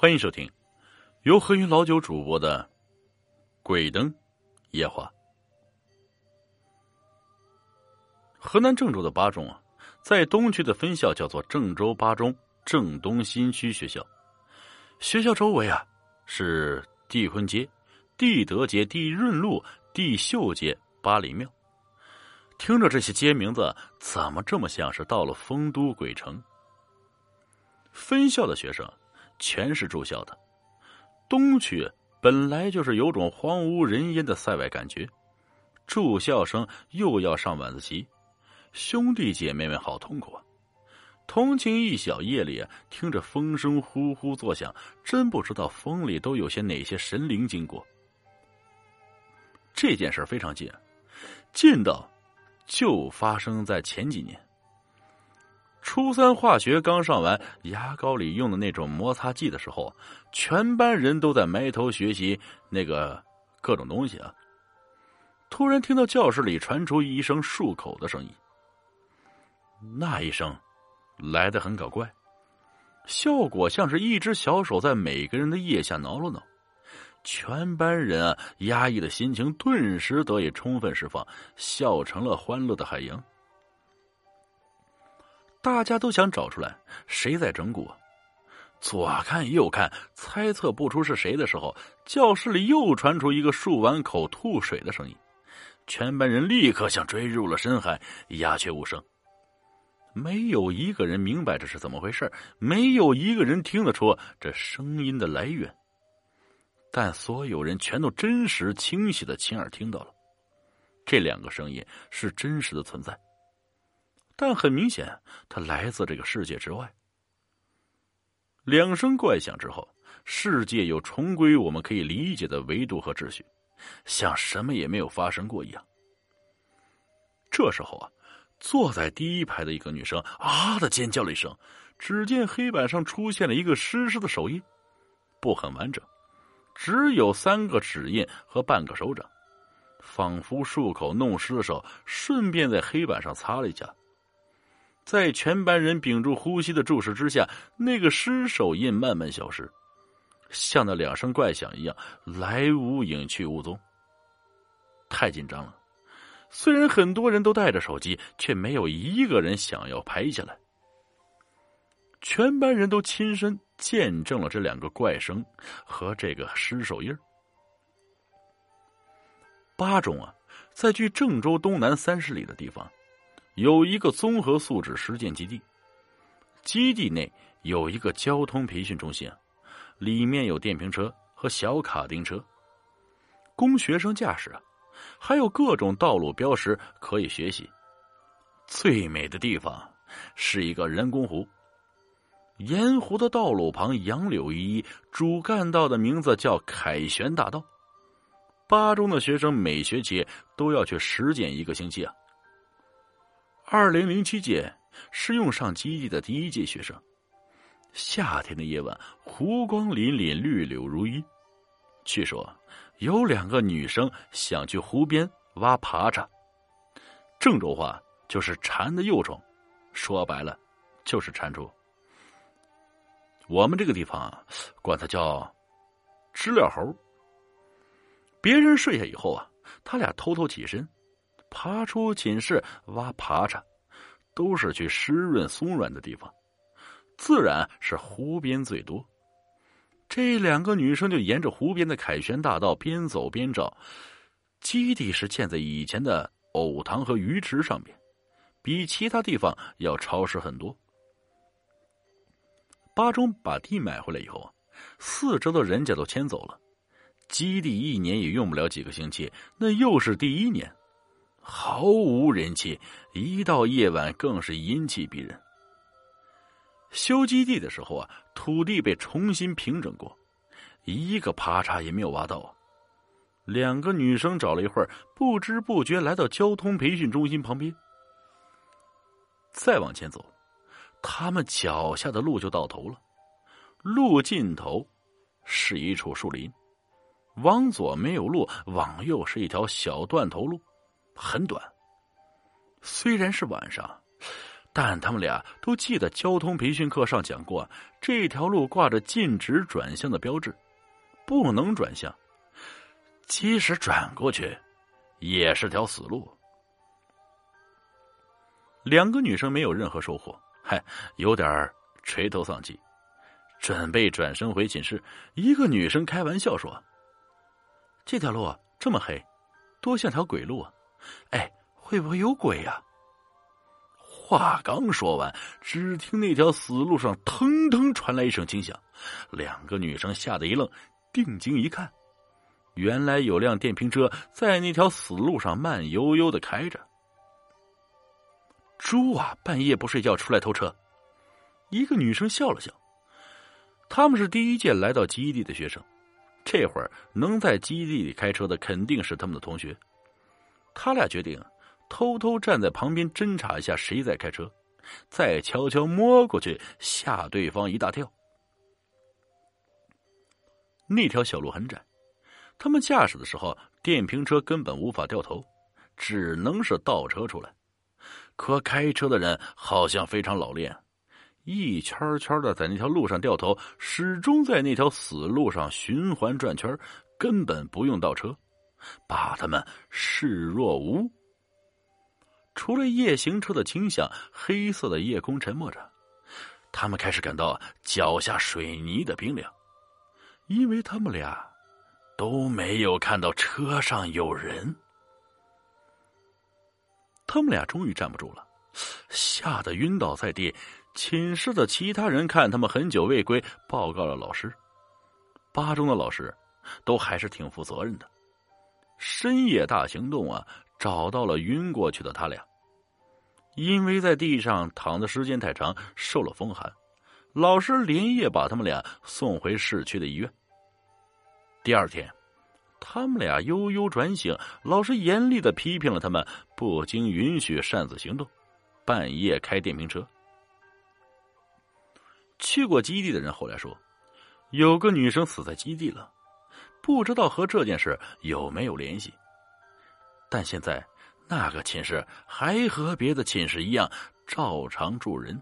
欢迎收听由何云老九主播的《鬼灯夜话》。河南郑州的八中啊，在东区的分校叫做郑州八中郑东新区学校。学校周围啊是帝坤街、帝德街、帝润路、帝秀街、八里庙。听着这些街名字，怎么这么像是到了丰都鬼城？分校的学生。全是住校的，东区本来就是有种荒无人烟的塞外感觉，住校生又要上晚自习，兄弟姐妹们好痛苦啊！同情一小夜里啊，听着风声呼呼作响，真不知道风里都有些哪些神灵经过。这件事非常近，近到就发生在前几年。初三化学刚上完，牙膏里用的那种摩擦剂的时候，全班人都在埋头学习那个各种东西啊。突然听到教室里传出一声漱口的声音，那一声来的很搞怪，效果像是一只小手在每个人的腋下挠了挠，全班人啊压抑的心情顿时得以充分释放，笑成了欢乐的海洋。大家都想找出来谁在整蛊，左看右看，猜测不出是谁的时候，教室里又传出一个漱完口吐水的声音，全班人立刻像坠入了深海，鸦雀无声。没有一个人明白这是怎么回事，没有一个人听得出这声音的来源，但所有人全都真实清晰的亲耳听到了，这两个声音是真实的存在。但很明显，他来自这个世界之外。两声怪响之后，世界又重归我们可以理解的维度和秩序，像什么也没有发生过一样。这时候啊，坐在第一排的一个女生啊的尖叫了一声，只见黑板上出现了一个湿湿的手印，不很完整，只有三个指印和半个手掌，仿佛漱口弄湿了手，顺便在黑板上擦了一下。在全班人屏住呼吸的注视之下，那个尸手印慢慢消失，像那两声怪响一样，来无影去无踪。太紧张了，虽然很多人都带着手机，却没有一个人想要拍下来。全班人都亲身见证了这两个怪声和这个尸手印八中啊，在距郑州东南三十里的地方。有一个综合素质实践基地，基地内有一个交通培训中心，里面有电瓶车和小卡丁车，供学生驾驶，还有各种道路标识可以学习。最美的地方是一个人工湖，沿湖的道路旁杨柳依依，主干道的名字叫凯旋大道。八中的学生每学期都要去实践一个星期啊。二零零七届是用上基地的第一届学生。夏天的夜晚，湖光粼粼，绿柳如茵。据说有两个女生想去湖边挖爬蚱，郑州话就是“蝉”的幼虫，说白了就是蟾蜍。我们这个地方啊，管它叫“知了猴”。别人睡下以后啊，他俩偷偷起身。爬出寝室挖爬蚱，都是去湿润松软的地方，自然是湖边最多。这两个女生就沿着湖边的凯旋大道边走边找。基地是建在以前的藕塘和鱼池上面，比其他地方要潮湿很多。巴中把地买回来以后，四周的人家都迁走了，基地一年也用不了几个星期，那又是第一年。毫无人气，一到夜晚更是阴气逼人。修基地的时候啊，土地被重新平整过，一个爬蚱也没有挖到。两个女生找了一会儿，不知不觉来到交通培训中心旁边。再往前走，他们脚下的路就到头了。路尽头是一处树林，往左没有路，往右是一条小断头路。很短，虽然是晚上，但他们俩都记得交通培训课上讲过，这条路挂着禁止转向的标志，不能转向。即使转过去，也是条死路。两个女生没有任何收获，嗨，有点垂头丧气，准备转身回寝室。一个女生开玩笑说：“这条路这么黑，多像条鬼路啊！哎，会不会有鬼呀？”话刚说完，只听那条死路上腾腾传来一声惊响，两个女生吓得一愣，定睛一看，原来有辆电瓶车在那条死路上慢悠悠的开着。猪啊，半夜不睡觉出来偷车！一个女生笑了笑，他们是第一届来到基地的学生，这会儿能在基地里开车的肯定是他们的同学，他俩决定。偷偷站在旁边侦查一下谁在开车，再悄悄摸过去吓对方一大跳。那条小路很窄，他们驾驶的时候，电瓶车根本无法掉头，只能是倒车出来。可开车的人好像非常老练，一圈圈的在那条路上掉头，始终在那条死路上循环转圈，根本不用倒车，把他们视若无。除了夜行车的倾向，黑色的夜空沉默着。他们开始感到脚下水泥的冰凉，因为他们俩都没有看到车上有人。他们俩终于站不住了，吓得晕倒在地。寝室的其他人看他们很久未归，报告了老师。八中的老师都还是挺负责任的。深夜大行动啊，找到了晕过去的他俩。因为在地上躺的时间太长，受了风寒，老师连夜把他们俩送回市区的医院。第二天，他们俩悠悠转醒，老师严厉的批评了他们不经允许擅自行动，半夜开电瓶车。去过基地的人后来说，有个女生死在基地了，不知道和这件事有没有联系，但现在。那个寝室还和别的寝室一样，照常住人。